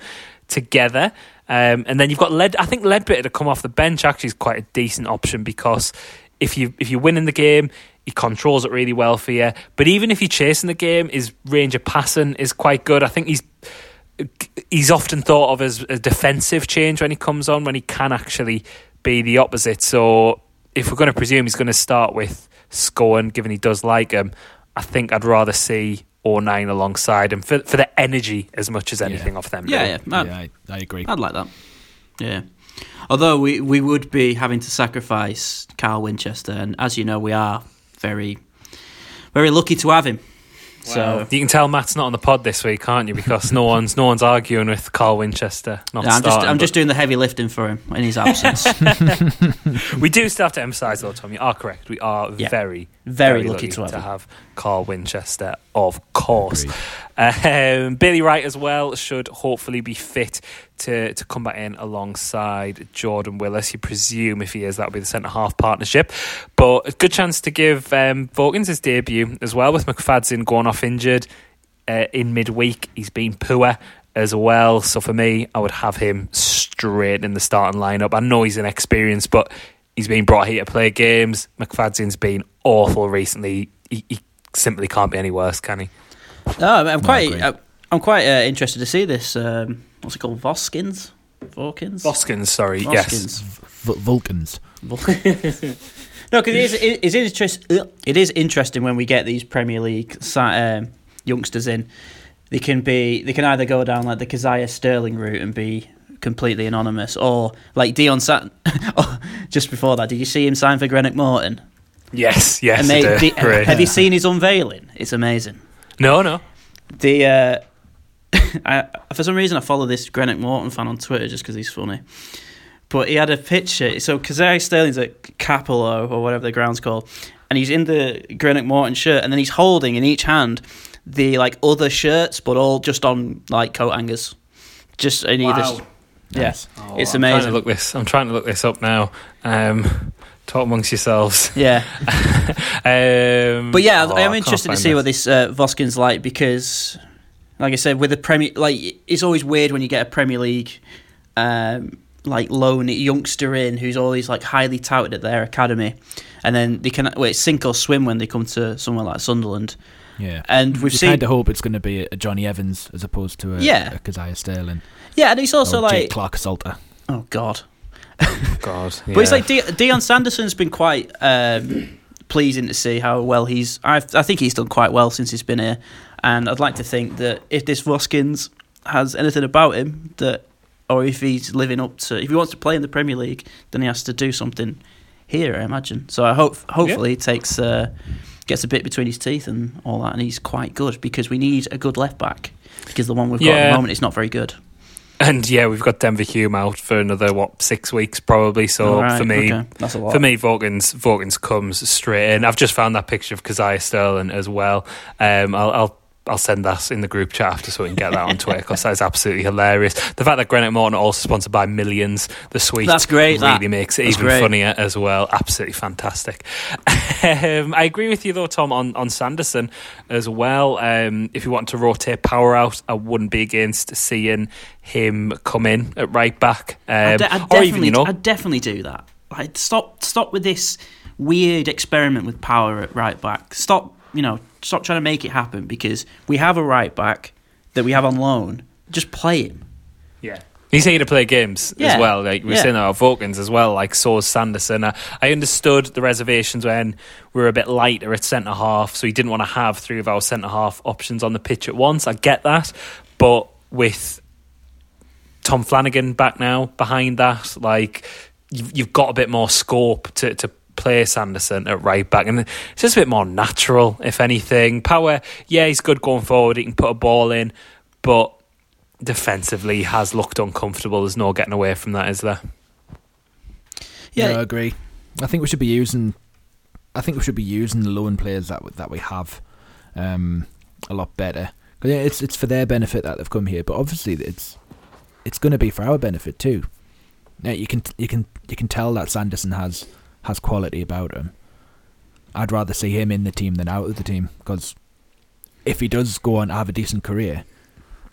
together. Um, and then you've got Led. I think Leadbitter to come off the bench actually is quite a decent option because if you if you win in the game, he controls it really well for you. But even if you're chasing the game, his range of passing is quite good. I think he's he's often thought of as a defensive change when he comes on, when he can actually be the opposite. So if we're going to presume he's going to start with Scowen, given he does like him, I think I'd rather see O'Nien alongside and for for the energy as much as anything off them. Yeah, really. yeah, I'd, yeah, I, I agree. I'd like that. Yeah. Although we, we would be having to sacrifice Carl Winchester, and as you know, we are very, very lucky to have him. So you can tell Matt's not on the pod this week, can't you? Because no one's no one's arguing with Carl Winchester. Not Yeah, I'm just starting, I'm but just doing the heavy lifting for him in his absence. We do still have to emphasise, though, Tom. You are correct. We are Yeah. very, Very lucky to have him. Carl Winchester, of course. Um, Billy Wright as well should hopefully be fit to to come back in alongside Jordan Willis. You presume if he is, that'll be the centre half partnership. But a good chance to give um, Vokins his debut as well with McFadzean going off injured. uh, in midweek. He's been poor as well. So for me, I would have him straight in the starting lineup. I know he's inexperienced, but he's been brought here to play games. McFadzean's been awful recently. He, he simply can't be any worse, can he? No, I'm quite. agree. I, I'm quite uh, interested to see this. Um, what's it called? Voskins, Vorkins, Voskins, sorry, yes. Voskins. V- Vulcans. no, because it is, it, is interest, it is interesting when we get these Premier League si- um, youngsters in. They can be they can either go down like the Kazaiah Sterling route and be completely anonymous, or like Dion Sat. oh, just before that, did you see him sign for Greenock Morton? Yes, yes. And I they, do. the- Great. have you seen his unveiling? It's amazing. No, no. The uh, I, for some reason I follow this Greenock Morton fan on Twitter just because he's funny. But he had a picture. So Kazaiah Sterling's at Cappielow or whatever the ground's called, and he's in the Greenock Morton shirt, and then he's holding in each hand the like other shirts, but all just on like coat hangers. Just and he just yeah, Oh, it's I'm Trying to amazing. look this. I'm trying to look this up now. Um, talk amongst yourselves. Yeah, um, but yeah, oh, I am interested to find see what this uh, Voskin's like because, like I said, with the Premier, like it's always weird when you get a Premier League, um, like loan youngster in who's always like highly touted at their academy, and then they can well, it's sink or swim when they come to somewhere like Sunderland. Yeah. And we've you seen, kind of hope it's going to be a Jonny Evans as opposed to a, Yeah. a Kazaiah Sterling. yeah, and it's also or like, Jake Clarke-Salter. oh god, God, But it's yeah. like De- Dion Sanderson's been quite um, pleasing to see how well he's. I I think he's done quite well since he's been here, and I'd like to think that if this Voskins has anything about him that, or if he's living up to, if he wants to play in the Premier League, then he has to do something here. I imagine. So I hope hopefully he takes uh, gets a bit between his teeth and all that, and he's quite good because we need a good left back because the one we've got at the moment is not very good. And yeah, we've got Denver Hume out for another what six weeks probably. So All right, for me, okay, that's a lot. for me, Vokins Vokins comes straight in. I've just found that picture of Kazaiah Sterling as well. Um, I'll. I'll I'll send that in the group chat after so we can get that on Twitter because that is absolutely hilarious. The fact that Greenock Morton also sponsored by Millions, the sweet, That's great, really that. makes it That's even great. funnier as well. Absolutely fantastic. um, I agree with you though, Tom, on, on Sanderson as well. Um, if you want to rotate Power out, I wouldn't be against seeing him come in at right back. Um, I'd, de- or definitely, even, you know, I'd definitely do that. Like, stop, stop with this weird experiment with Power at right back. Stop, you know, stop trying to make it happen because we have a right back that we have on loan. Just play him. Yeah. He's here to play games as well. Like we're Yeah. saying about Vulcans as well, like so is Sanderson. I, I understood the reservations when we were a bit lighter at centre half, so he didn't want to have three of our centre half options on the pitch at once. I get that. But with Tom Flanagan back now behind that, like you've, you've got a bit more scope to, to play Sanderson at right back, and it's just a bit more natural, if anything. Power, yeah, he's good going forward. He can put a ball in, but defensively has looked uncomfortable. There's no getting away from that, is there? Yeah. Yeah, I agree. I think we should be using. I think we should be using the loan players that that we have um, a lot better. 'Cause, yeah, it's it's for their benefit that they've come here, but obviously it's it's going to be for our benefit too. Yeah, you can you can you can tell that Sanderson has has quality about him. I'd rather see him in the team than out of the team because if he does go on to have a decent career,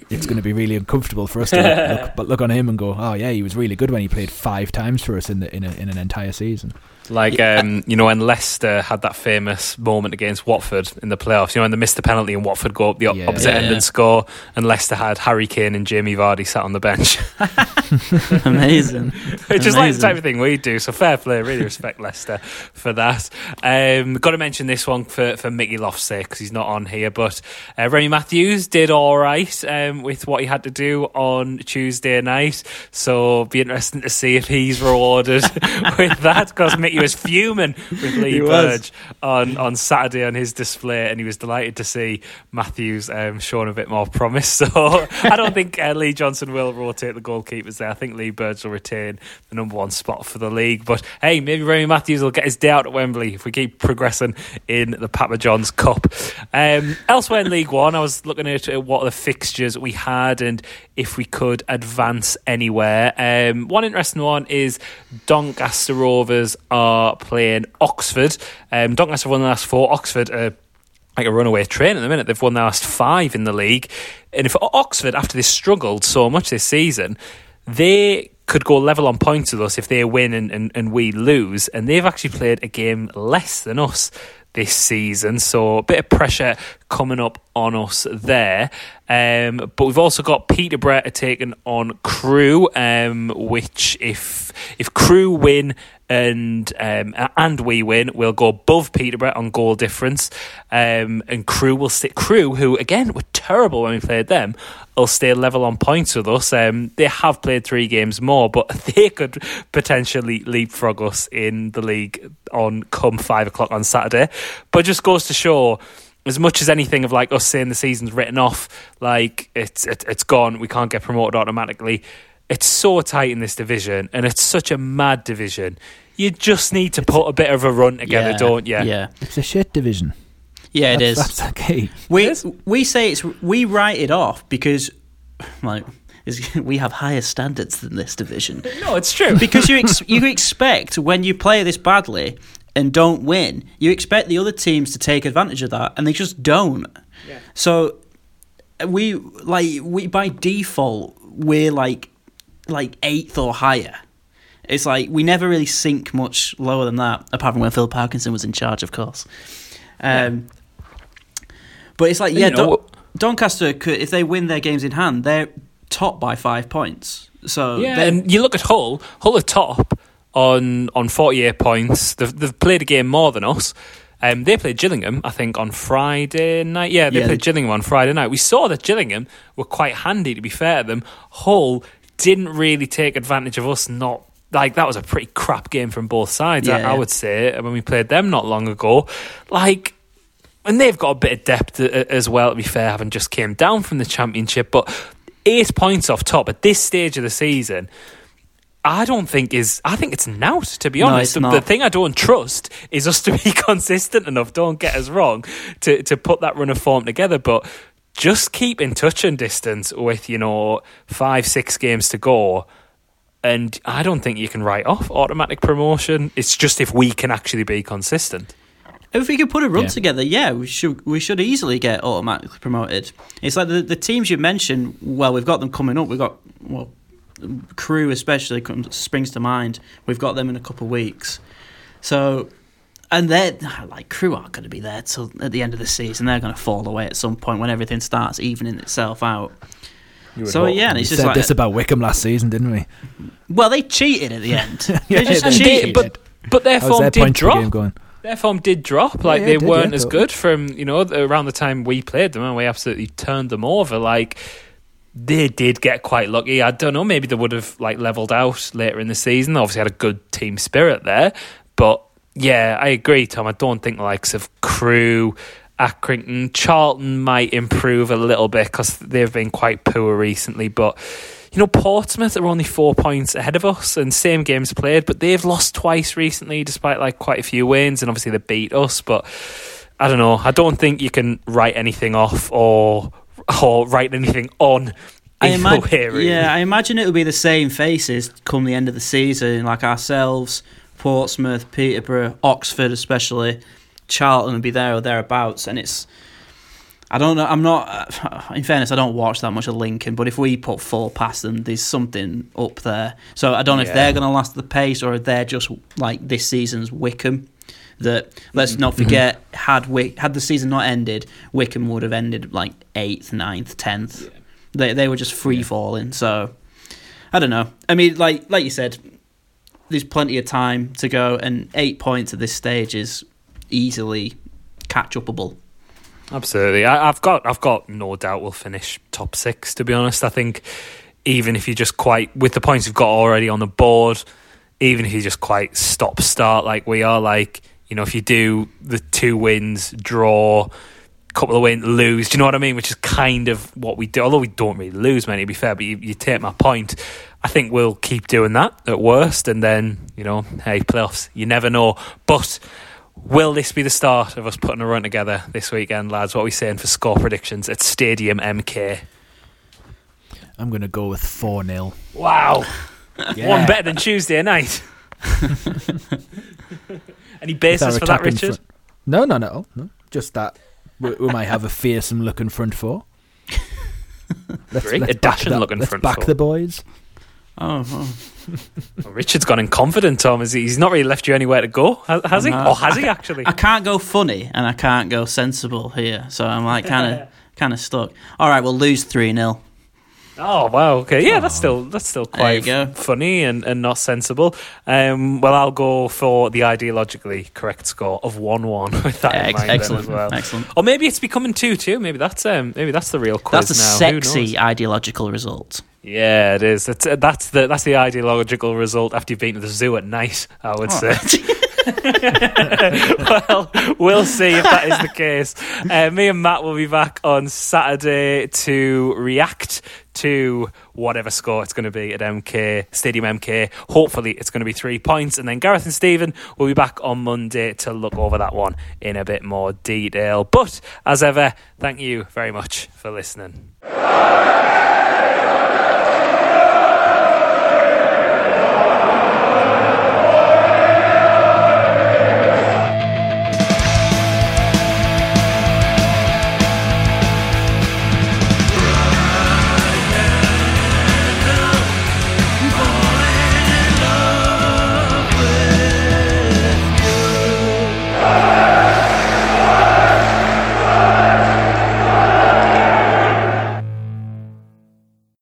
it's going to be really uncomfortable for us to look, look, but look on him and go, oh yeah, he was really good when he played five times for us in the in, a, in an entire season. Like um, you know when Leicester had that famous moment against Watford in the playoffs. You know when they missed the penalty and Watford go up the Yeah. opposite Yeah, end yeah. and score, and Leicester had Harry Kane and Jamie Vardy sat on the bench. Amazing. Which is like the type of thing we do. So fair play. Really respect Leicester for that. Um, got to mention this one for, for Mickey Loft's sake because he's not on here. But uh, Remy Matthews did all right um, with what he had to do on Tuesday night. So be interesting to see if he's rewarded with that because Mickey was fuming with Lee He. Burge on, on Saturday on his display and he was delighted to see Matthews um, showing a bit more promise. So I don't think uh, Lee Johnson will rotate the goalkeepers there. I think Lee Burge will retain the number one spot for the league. But hey, maybe Remy Matthews will get his day out at Wembley if we keep progressing in the Papa John's Cup. Um, elsewhere in League One, I was looking at uh, what are the fixtures we had and if we could advance anywhere. Um, one interesting one is Doncaster Rovers are playing Oxford. Um, Doncaster won the last four. Oxford are like a runaway train at the minute. They've won their last five in the league. And if Oxford, after they struggled so much this season, they could go level on points with us if they win and, and, and we lose. And they've actually played a game less than us this season. So a bit of pressure coming up on us there. Um, but we've also got Peterborough taking on Crewe, um, which if if Crewe win and um, and we win, we'll go above Peterborough on goal difference. Um, and Crewe will sit Crewe, who again were terrible when we played them, will stay level on points with us. Um, they have played three games more, but they could potentially leapfrog us in the league on come five o'clock on Saturday. But just goes to show as much as anything of like us saying the season's written off, like it's it, it's gone, we can't get promoted automatically. It's so tight in this division, and it's such a mad division. You just need to put a bit of a run together, yeah, don't you? Yeah, It's a shit division. yeah, it that's, is. That's okay. We we say it's we write it off because like is- we have higher standards than this division. No, it's true. because you ex- you expect when you play this badly and don't win, you expect the other teams to take advantage of that, and they just don't. Yeah. So we like we by default we're like like eighth or higher. It's like we never really sink much lower than that, apart from when Phil Parkinson was in charge, of course. Um, But it's like yeah, You know, Don- Doncaster could if they win their games in hand, they're top by five points. So Yeah, and you look at Hull. Hull are top on on forty eight points. They've, they've played a game more than us. Um, they played Gillingham, I think, on Friday night. Yeah, they Yeah, played they- Gillingham on Friday night. We saw that Gillingham were quite handy. To be fair to them, Hull didn't really take advantage of us. Not like that was a pretty crap game from both sides. I, Yeah. I would say when we played them not long ago. Like and they've got a bit of depth a- as well. To be fair, having just came down from the championship, but eight points off top at this stage of the season, I don't think is. I think it's now. To be No, honest, it's the, not. the thing I don't trust is us to be consistent enough. Don't get us wrong to to put that run of form together, but. Just keep in touch and distance with you know five six games to go, and I don't think you can write off automatic promotion. It's just if we can actually be consistent. If we could put a run Yeah. together, yeah, we should we should easily get automatically promoted. It's like the the teams you mentioned. Well, we've got them coming up. We've got well, Crewe especially comes, springs to mind. We've got them in a couple of weeks. So, and they're like Crewe aren't going to be there till at the end of the season. They're going to fall away at some point when everything starts evening itself out. So yeah, and We just said like this about Wycombe last season, didn't we? well, they cheated at the end. Yeah, they just they And they- cheated. but but their form their did drop. game going? Their form did drop. Like yeah, they did, weren't yeah, as good from you know around the time we played them, and we absolutely turned them over. Like they did get quite lucky. I don't know. Maybe they would have like leveled out later in the season. They obviously had a good team spirit there, but yeah, I agree, Tom. I don't think the likes of Crewe. Accrington, Charlton might improve a little bit because they've been quite poor recently. But you know, Portsmouth are only four points ahead of us, and same games played, but they've lost twice recently, despite like quite a few wins, and obviously they beat us. But I don't know. I don't think you can write anything off or or write anything on. I really. yeah, I imagine it'll be the same faces come the end of the season, like ourselves, Portsmouth, Peterborough, Oxford, especially. Charlton will be there or thereabouts, and it's. I don't know. I'm not. In fairness, I don't watch that much of Lincoln, but if we put four past them, there's something up there. So I don't know if they're going to last the pace or if they're just like this season's Wycombe. That let's mm-hmm. not mm-hmm. forget had Wick, had the season not ended, Wycombe would have ended like eighth, ninth, tenth. They they were just free falling. So I don't know. I mean, like like you said, there's plenty of time to go, and eight points at this stage is easily catch upable. Absolutely, I, I've got I've got no doubt we'll finish top six. To be honest, I think even if you just quite with the points you've got already on the board, even if you just quite stop start like we are, like you know, if you do the two wins, draw, couple of wins, lose, do you know what I mean? Which is kind of what we do. Although we don't really lose many, to be fair, but you, you take my point. I think we'll keep doing that at worst, and then you know, hey, playoffs, you never know, but. Will this be the start of us putting a run together this weekend, lads? What are we saying for score predictions at Stadium MK? I'm going to go with 4 0. Wow. One better than Tuesday night. Any basis for that, Richard? No, no, no, no. Just that we, we might have a fearsome looking front four. Let's, Great, a back dashing that- looking let's front back four. the boys. Oh, oh. Well, Richard's gone in confident, Tom. Has he? He's not really left you anywhere to go, has, has he? Or has he actually? I can't go funny and I can't go sensible here, so I'm like kind of kind of stuck. All right, we'll lose three 0 Oh wow, okay, yeah, that's still that's still There you quite go. funny and, and not sensible. Um, well, I'll go for the ideologically correct score of one one with that in Ex- mind then excellent, as well. excellent. Or maybe it's becoming two two. Maybe that's um, maybe that's the real quiz That's a now. Who sexy ideological result. Yeah, it is. It's, uh, that's the that's the ideological result after you've been to the zoo at night. I would say. well, we'll see if that is the case. Uh, me and Matt will be back on Saturday to react to whatever score it's going to be at MK Stadium MK. Hopefully, it's going to be three points, and then Gareth and Stephen will be back on Monday to look over that one in a bit more detail. But as ever, thank you very much for listening.